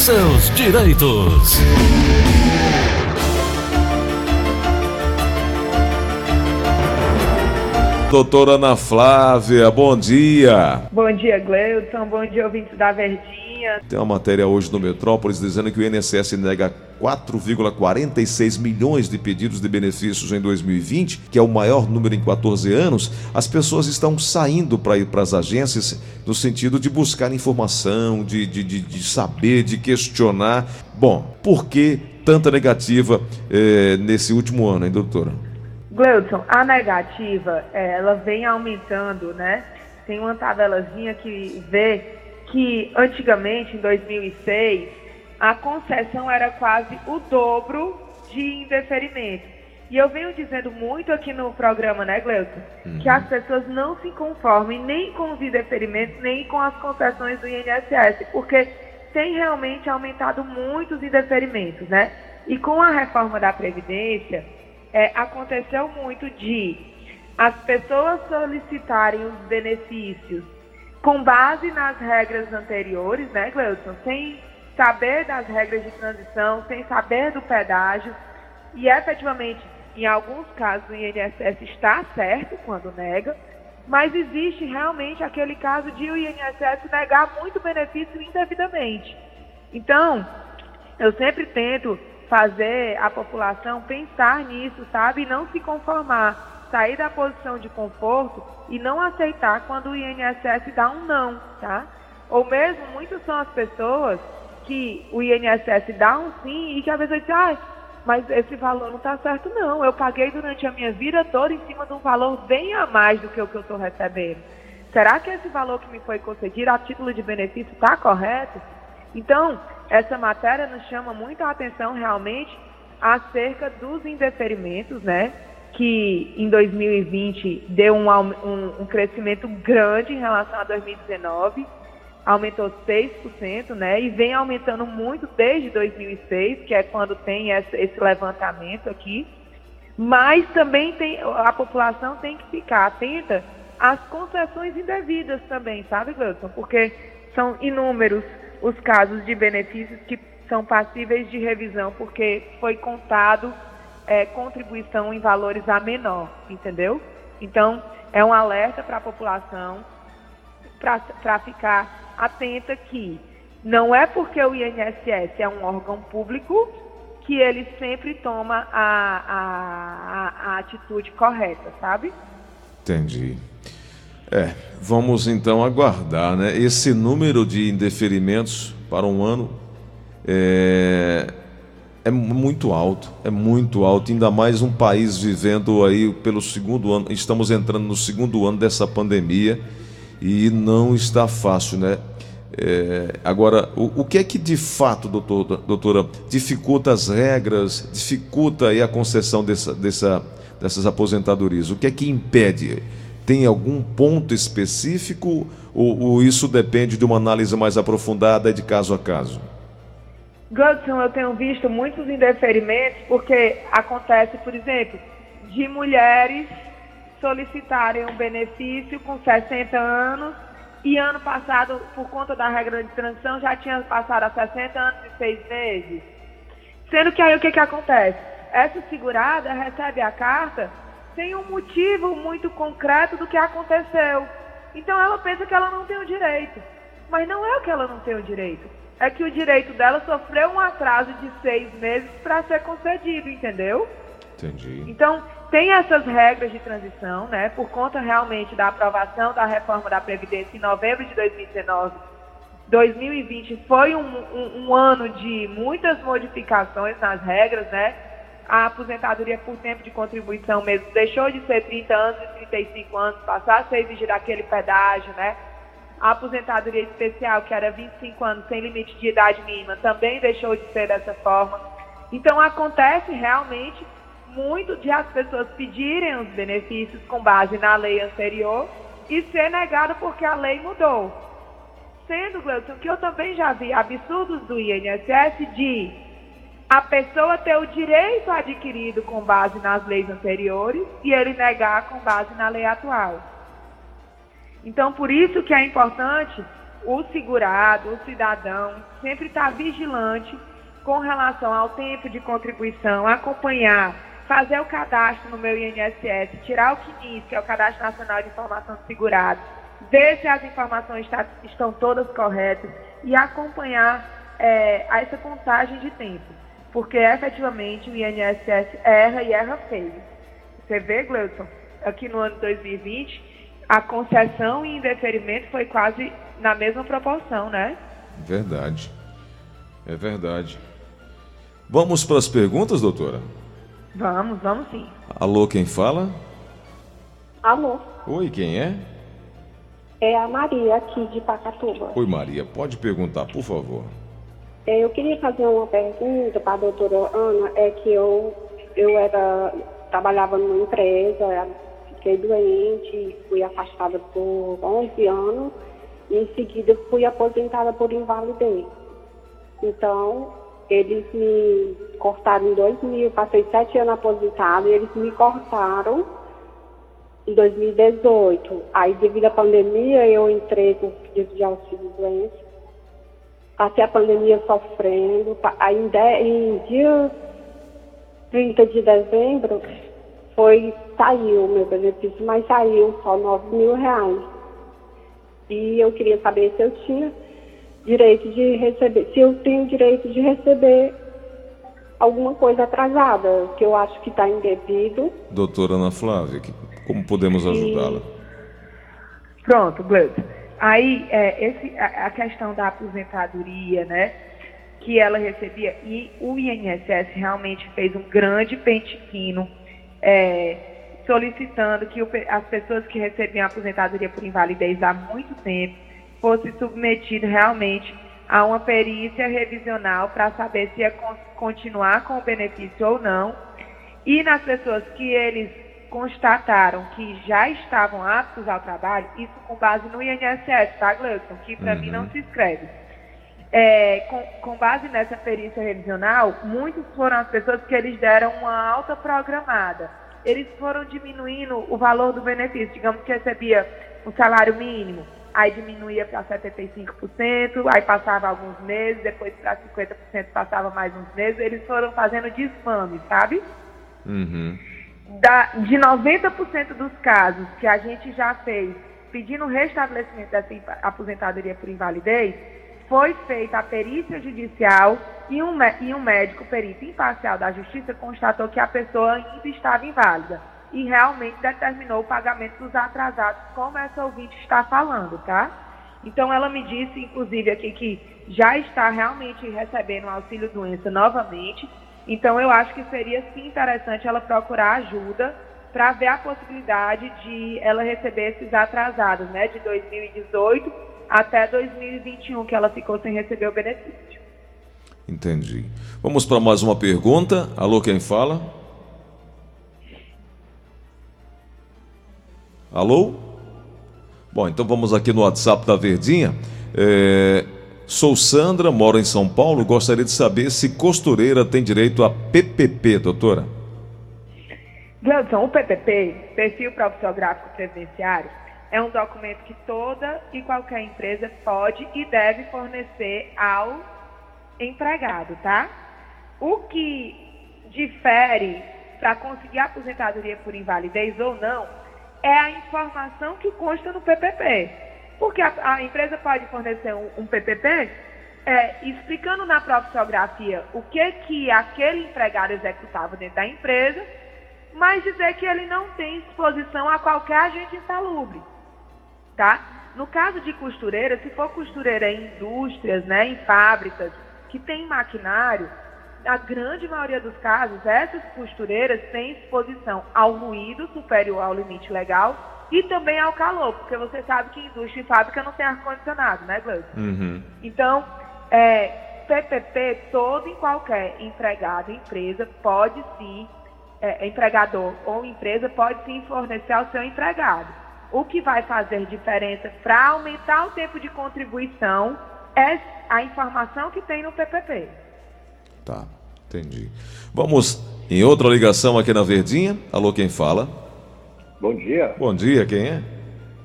seus direitos. Doutora Ana Flávia, bom dia. Bom dia, Gleudson. Bom dia, ouvintes da Verdinha. Tem uma matéria hoje no Metrópolis dizendo que o INSS nega 4,46 milhões de pedidos de benefícios em 2020, que é o maior número em 14 anos. As pessoas estão saindo para ir para as agências no sentido de buscar informação, de, de, de, de saber, de questionar. Bom, por que tanta negativa eh, nesse último ano, hein, doutora? Gleudson, a negativa, é, ela vem aumentando, né? Tem uma tabelazinha que vê que antigamente, em 2006, a concessão era quase o dobro de indeferimento. E eu venho dizendo muito aqui no programa, né, Gleuton, uhum. que as pessoas não se conformem nem com os indeferimentos, nem com as concessões do INSS, porque tem realmente aumentado muito os indeferimentos, né? E com a reforma da Previdência, é, aconteceu muito de as pessoas solicitarem os benefícios com base nas regras anteriores, né, Gleuton? Sem saber das regras de transição, sem saber do pedágio. E efetivamente, em alguns casos, o INSS está certo quando nega, mas existe realmente aquele caso de o INSS negar muito benefício indevidamente. Então, eu sempre tento fazer a população pensar nisso, sabe? E não se conformar, sair da posição de conforto e não aceitar quando o INSS dá um não, tá? Ou mesmo, muitas são as pessoas que o INSS dá um sim e que a pessoa diz, ah, mas esse valor não está certo não, eu paguei durante a minha vida toda em cima de um valor bem a mais do que o que eu estou recebendo. Será que esse valor que me foi concedido a título de benefício está correto? Então, essa matéria nos chama muito a atenção realmente acerca dos indeferimentos, né? Que em 2020 deu um, um, um crescimento grande em relação a 2019, aumentou 6%, né? E vem aumentando muito desde 2006, que é quando tem esse, levantamento aqui. Mas também tem, a população tem que ficar atenta às concessões indevidas também, sabe, Gleudson? Porque são inúmeros os casos de benefícios que são passíveis de revisão, porque foi contado é, contribuição em valores a menor, entendeu? Então, é um alerta para a população para ficar atenta que não é porque o INSS é um órgão público que ele sempre toma a, a, a, a atitude correta, sabe? Entendi. É, vamos então aguardar, né? Esse número de indeferimentos para um ano é, é muito alto, é muito alto, ainda mais um país vivendo aí pelo segundo ano, estamos entrando no segundo ano dessa pandemia e não está fácil, né? É, agora, o, o, que é que de fato, doutor, doutora, dificulta as regras, dificulta aí a concessão dessa, dessa, dessas aposentadorias? O que é que impede? tem algum ponto específico ou, ou, isso depende de uma análise mais aprofundada de caso a caso? Godson, eu tenho visto muitos indeferimentos porque acontece, por exemplo, de mulheres solicitarem um benefício com 60 anos e ano passado, por conta da regra de transição, já tinha passado a 60 anos e 6 meses. Sendo que aí o que, que acontece? Essa segurada recebe a carta sem um motivo muito concreto do que aconteceu. Então ela pensa que ela não tem o direito. Mas não é que ela não tem o direito. É que o direito dela sofreu um atraso de seis meses para ser concedido, entendeu? Entendi. Então, tem essas regras de transição, né? Por conta realmente da aprovação da reforma da Previdência em novembro de 2019. 2020 foi um, um, um ano de muitas modificações nas regras, né? a aposentadoria por tempo de contribuição mesmo deixou de ser 30 anos e 35 anos, passar a ser exigir aquele pedágio, né? A aposentadoria especial, que era 25 anos sem limite de idade mínima, também deixou de ser dessa forma. Então acontece realmente muito de as pessoas pedirem os benefícios com base na lei anterior e ser negado porque a lei mudou. Sendo, Gleudson, que eu também já vi absurdos do INSS de a pessoa ter o direito adquirido com base nas leis anteriores e ele negar com base na lei atual. Então, por isso que é importante o segurado, o cidadão, sempre está vigilante com relação ao tempo de contribuição, acompanhar, fazer o cadastro no meu INSS, tirar o CNIS, que é o Cadastro Nacional de Informação do Segurado, ver se as informações está, estão todas corretas e acompanhar é, essa contagem de tempo. Porque efetivamente o INSS erra e erra feio. Você vê, Gleudson, aqui no ano 2020, a concessão e indeferimento foi quase na mesma proporção, né? Verdade. É verdade. Vamos para as perguntas, doutora? Vamos, vamos sim. Alô, quem fala? Alô, Oi, quem é? é a Maria aqui de Pacatuba. Oi, Maria. Pode perguntar, por favor. É, Eu queria fazer uma pergunta para a doutora Ana, é que eu, eu era, trabalhava numa empresa, fiquei doente, fui afastada por 11 anos e em seguida fui aposentada por invalidez. Então, eles me cortaram em 2000, passei sete anos aposentada e eles me cortaram em 2018. Aí, devido à pandemia, eu entrei com pedido de auxílio doença. Passei a pandemia sofrendo. Aí, em dia 30 de dezembro, foi, saiu o meu benefício, mas saiu só 9 mil reais. E eu queria saber se eu tinha direito de receber, se eu tenho direito de receber alguma coisa atrasada, que eu acho que está indevido. Doutora Ana Flávia, como podemos ajudá-la? Pronto, Gleudson. Aí, é, esse, a, a questão da aposentadoria, né, que ela recebia, e o INSS realmente fez um grande pente fino, é, solicitando que o as pessoas que recebiam aposentadoria por invalidez há muito tempo fossem submetidas realmente a uma perícia revisional para saber se ia con- continuar com o benefício ou não. E nas pessoas que eles constataram que já estavam aptos ao trabalho, isso com base no INSS, tá, Gleudson? Que para mim não se escreve. É, com, com base nessa perícia revisional, muitos foram as pessoas que eles deram uma alta programada. Eles foram diminuindo o valor do benefício. Digamos que recebia um salário mínimo, aí diminuía para 75%, aí passava alguns meses, depois para 50% passava mais uns meses. Eles foram fazendo desmame, sabe? Uhum. da, de 90% dos casos que a gente já fez pedindo o restabelecimento dessa aposentadoria por invalidez, foi feita a perícia judicial e um, e um médico perito imparcial da justiça constatou que a pessoa ainda estava inválida e realmente determinou o pagamento dos atrasados, como essa ouvinte está falando, tá? Então ela me disse, inclusive, aqui que já está realmente recebendo o auxílio doença novamente. Então eu acho que seria sim interessante ela procurar ajuda para ver a possibilidade de ela receber esses atrasados, né, de 2018 até 2021 que ela ficou sem receber o benefício. Entendi. Vamos para mais uma pergunta. Alô, quem fala? Alô? Bom, então vamos aqui no WhatsApp da Verdinha. É, Sou Sandra, moro em São Paulo. Gostaria de saber se costureira tem direito a PPP, doutora. Gleudson, o PPP, Perfil Profissional Gráfico Previdenciário, é um documento que toda e qualquer empresa pode e deve fornecer ao empregado, tá? O que difere para conseguir aposentadoria por invalidez ou não é a informação que consta no PPP. Porque a, a empresa pode fornecer um, um PPP é, explicando na profissionografia o que, que aquele empregado executava dentro da empresa, mas dizer que ele não tem exposição a qualquer agente insalubre. Tá? No caso de costureira, se for costureira em indústrias, né, em fábricas que tem maquinário, na grande maioria dos casos, essas costureiras têm exposição ao ruído superior ao limite legal e também ao calor, porque você sabe que indústria e fábrica não tem ar-condicionado, né, Gleison? Uhum. Então, é, PPP, todo e qualquer empregado, empresa, pode sim, é, empregador ou empresa, pode sim fornecer ao seu empregado. O que vai fazer diferença para aumentar o tempo de contribuição é a informação que tem no PPP. Tá, entendi. Vamos em outra ligação aqui na Verdinha. Alô, quem fala? Bom dia, Bom dia, quem é?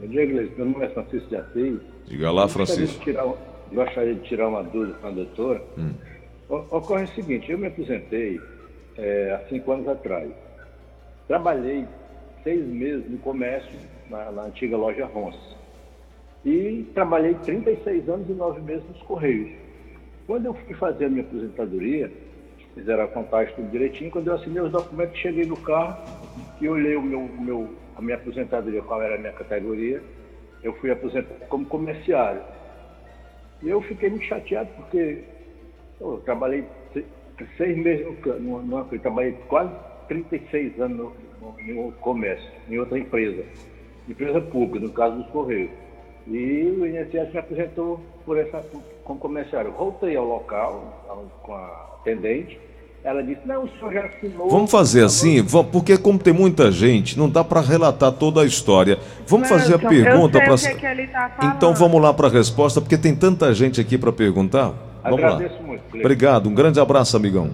Diego, meu nome é Francisco de Assis. Diga lá, Francisco. Gostaria de tirar, gostaria de tirar uma dúvida com a doutora. Hum. Ocorre o seguinte, eu me aposentei é, há cinco anos atrás. Trabalhei seis meses no comércio, na, na antiga loja Ronce. E trabalhei 36 anos e nove meses nos Correios. Quando eu fui fazer a minha aposentadoria, fizeram a contagem tudo direitinho, quando eu assinei os documentos, cheguei no carro e olhei o meu, meu, a minha aposentadoria, qual era a minha categoria, eu fui aposentado como comerciário. E eu fiquei muito chateado porque eu trabalhei seis meses no, no, trabalhei quase 36 anos no, no, no comércio, em outra empresa, empresa pública, no caso dos Correios. E o INSS me apresentou por essa, como comerciário. Voltei ao local com a atendente. Ela disse, não, o senhor já assinou. Vamos fazer assim, porque como tem muita gente, não dá para relatar toda a história. Vamos fazer a pergunta para. Que tá então vamos lá para a resposta, porque tem tanta gente aqui para perguntar. Vamos Agradeço lá. muito. Obrigado, um grande abraço, amigão.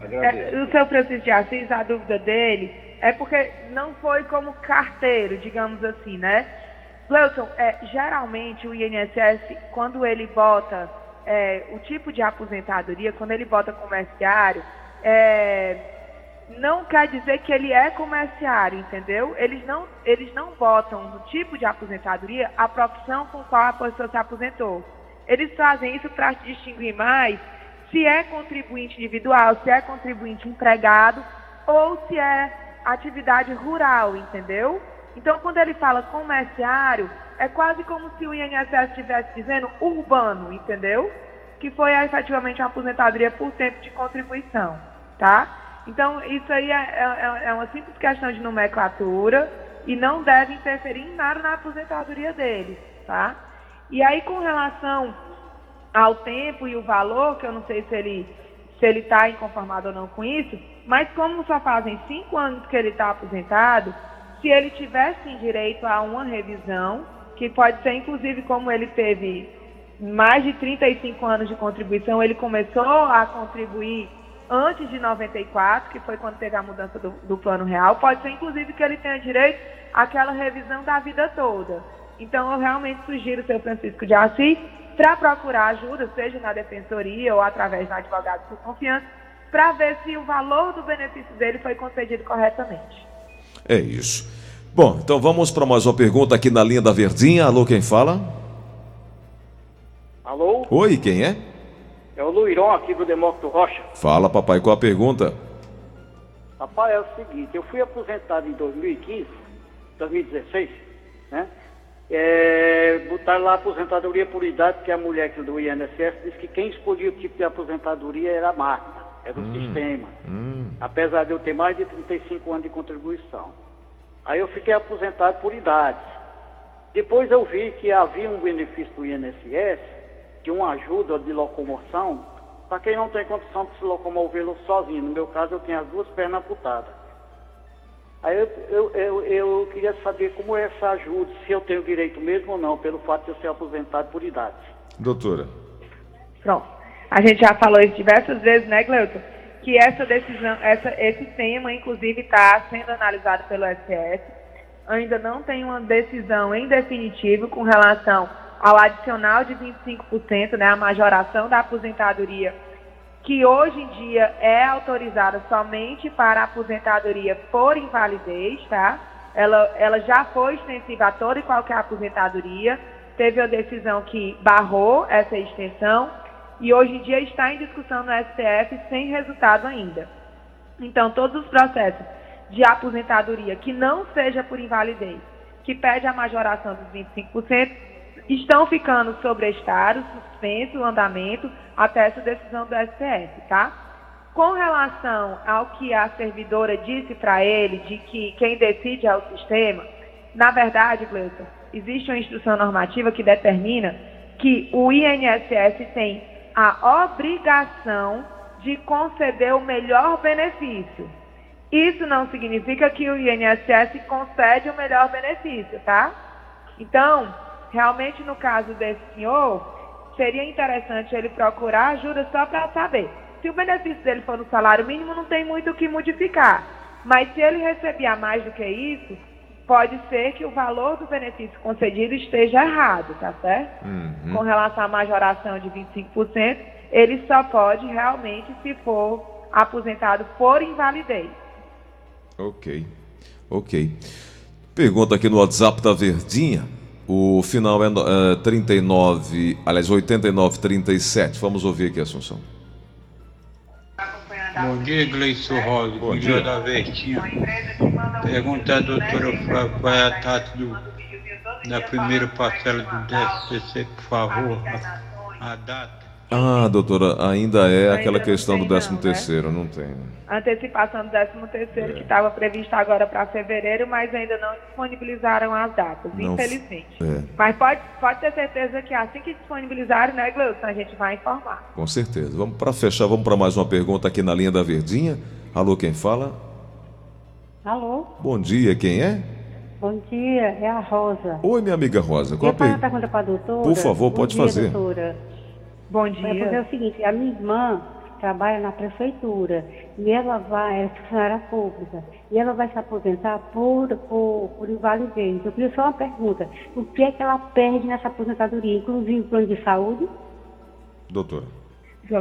É, o seu Francisco de Assis, a dúvida dele é porque não foi como carteiro, digamos assim, né? Gleuton, é, geralmente o INSS, quando ele bota é, o tipo de aposentadoria, quando ele bota comerciário, é, não quer dizer que ele é comerciário, entendeu? Eles não, eles não botam no tipo de aposentadoria a profissão com qual a pessoa se aposentou. Eles fazem isso para distinguir mais se é contribuinte individual, se é contribuinte empregado ou se é atividade rural, entendeu? Então, quando ele fala comerciário, é quase como se o INSS estivesse dizendo urbano, entendeu? Que foi efetivamente uma aposentadoria por tempo de contribuição, tá? Então, isso aí é, é, é uma simples questão de nomenclatura e não deve interferir em nada na aposentadoria dele, tá? E aí, com relação ao tempo e o valor, que eu não sei se ele se ele está inconformado ou não com isso, mas como só fazem cinco anos que ele está aposentado, se ele tivesse direito a uma revisão, que pode ser inclusive como ele teve mais de 35 anos de contribuição, ele começou a contribuir antes de 94, que foi quando teve a mudança do, do plano real, pode ser inclusive que ele tenha direito àquela revisão da vida toda. Então eu realmente sugiro, seu Francisco de Assis, para procurar ajuda, seja na defensoria ou através de um advogado por confiança, para ver se o valor do benefício dele foi concedido corretamente. É isso. Bom, então vamos para mais uma pergunta aqui na linha da Verdinha. Alô, quem fala? Alô? Oi, quem é? É o Luiron aqui do Demócrito Rocha. Fala, papai, qual a pergunta? Papai, é o seguinte, eu fui aposentado em 2015, 2016, né? É, botaram lá a aposentadoria por idade, porque a mulher do INSS disse que quem escolhia o tipo de aposentadoria era a máquina, era o hum, sistema. Hum. Apesar de eu ter mais de 35 anos de contribuição. Aí eu fiquei aposentado por idade. Depois eu vi que havia um benefício do INSS, de uma ajuda de locomoção, para quem não tem condição de se locomover sozinho. No meu caso, eu tenho as duas pernas amputadas. Aí eu, eu, eu, eu, queria saber como é essa ajuda, se eu tenho direito mesmo ou não, pelo fato de eu ser aposentado por idade. Doutora. Pronto. A gente já falou isso diversas vezes, né, Gleuton? Que essa decisão, essa, esse tema, inclusive, está sendo analisado pelo STF. Ainda não tem uma decisão em definitivo com relação ao adicional de 25%, né, a majoração da aposentadoria que hoje em dia é autorizada somente para aposentadoria por invalidez, tá? Ela, ela já foi extensiva a toda e qualquer aposentadoria, teve a decisão que barrou essa extensão e hoje em dia está em discussão no STF sem resultado ainda. Então, todos os processos de aposentadoria que não seja por invalidez, que pede a majoração dos 25%, estão ficando sobrestados, suspenso o andamento até essa decisão do STF, tá? Com relação ao que a servidora disse para ele, de que quem decide é o sistema, na verdade, Gleison, existe uma instrução normativa que determina que o INSS tem a obrigação de conceder o melhor benefício. Isso não significa que o INSS concede o melhor benefício, tá? Então, realmente no caso desse senhor, seria interessante ele procurar ajuda só para saber. Se o benefício dele for no salário mínimo, não tem muito o que modificar. Mas se ele recebia mais do que isso, pode ser que o valor do benefício concedido esteja errado, tá certo? Uhum. Com relação à majoração de 25%, ele só pode realmente se for aposentado por invalidez. Ok, ok. Pergunta aqui no WhatsApp da Verdinha. O final é, no- é 39, aliás, 8937. Vamos ouvir aqui, Assunção. Bom dia, Gleison Rosa, Bom dia. da Vertinha. Pergunta à doutora Flávia qual é a data do, da primeira parcela do 10 por favor. A, a data. Ah, doutora, ainda é Ainda aquela questão do tem, 13 não, né? terceiro, não tem. né? Antecipação do 13 terceiro que estava prevista agora para fevereiro, mas ainda não disponibilizaram as datas, Não- infelizmente. É, Mas pode, pode ter certeza que assim que disponibilizarem, né, Gleuton, a gente vai informar. com certeza. Vamos para fechar, vamos para mais uma pergunta aqui na linha da Verdinha. Alô, quem fala? Alô, Bom dia, quem é? bom dia, é a Rosa. Oi, minha amiga Rosa. Qual Eu a uma per... pergunta para a doutora. Por favor, Bom pode dia, fazer. doutora. Bom É porque é dia. o seguinte, a minha irmã trabalha na prefeitura e ela vai, ela é funcionária pública, e ela vai se aposentar por, por, por invalidez. Eu queria só uma pergunta, o que é que ela perde nessa aposentadoria, inclusive plano de saúde? Doutora.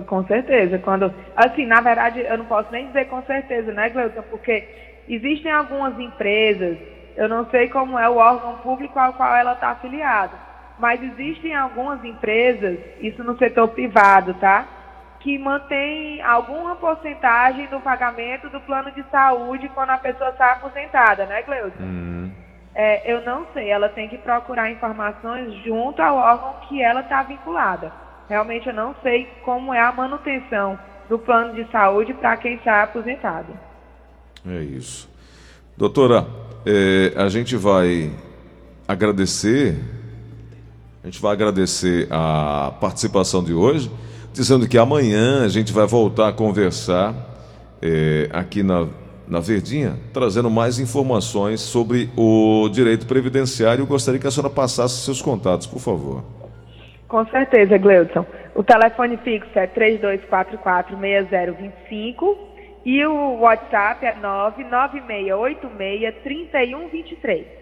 Com certeza. Quando, assim, na verdade, eu não posso nem dizer com certeza, né, Gleuton? Porque existem algumas empresas, eu não sei como é o órgão público ao qual ela está afiliada, mas existem algumas empresas, isso no setor privado, tá? Que mantém alguma porcentagem do pagamento do plano de saúde quando a pessoa está aposentada, né, Gleuton? Hum, É, eu não sei, ela tem que procurar informações junto ao órgão que ela está vinculada. Realmente eu não sei como é a manutenção do plano de saúde para quem está aposentado. é isso. Doutora, é, a gente vai agradecer, a gente vai agradecer a participação de hoje, dizendo que amanhã a gente vai voltar a conversar é, aqui na, na Verdinha, trazendo mais informações sobre o direito previdenciário. Eu gostaria que a senhora passasse seus contatos, por favor. Com certeza, Gleudson. O telefone fixo é 3244-6025 e o WhatsApp é 99686-3123.